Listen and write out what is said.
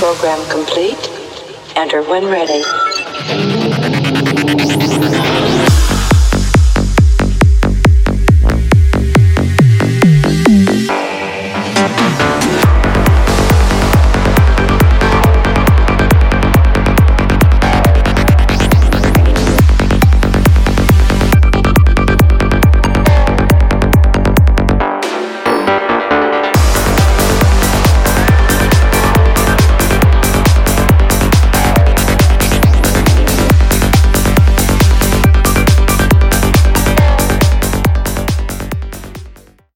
Program complete. Enter when ready.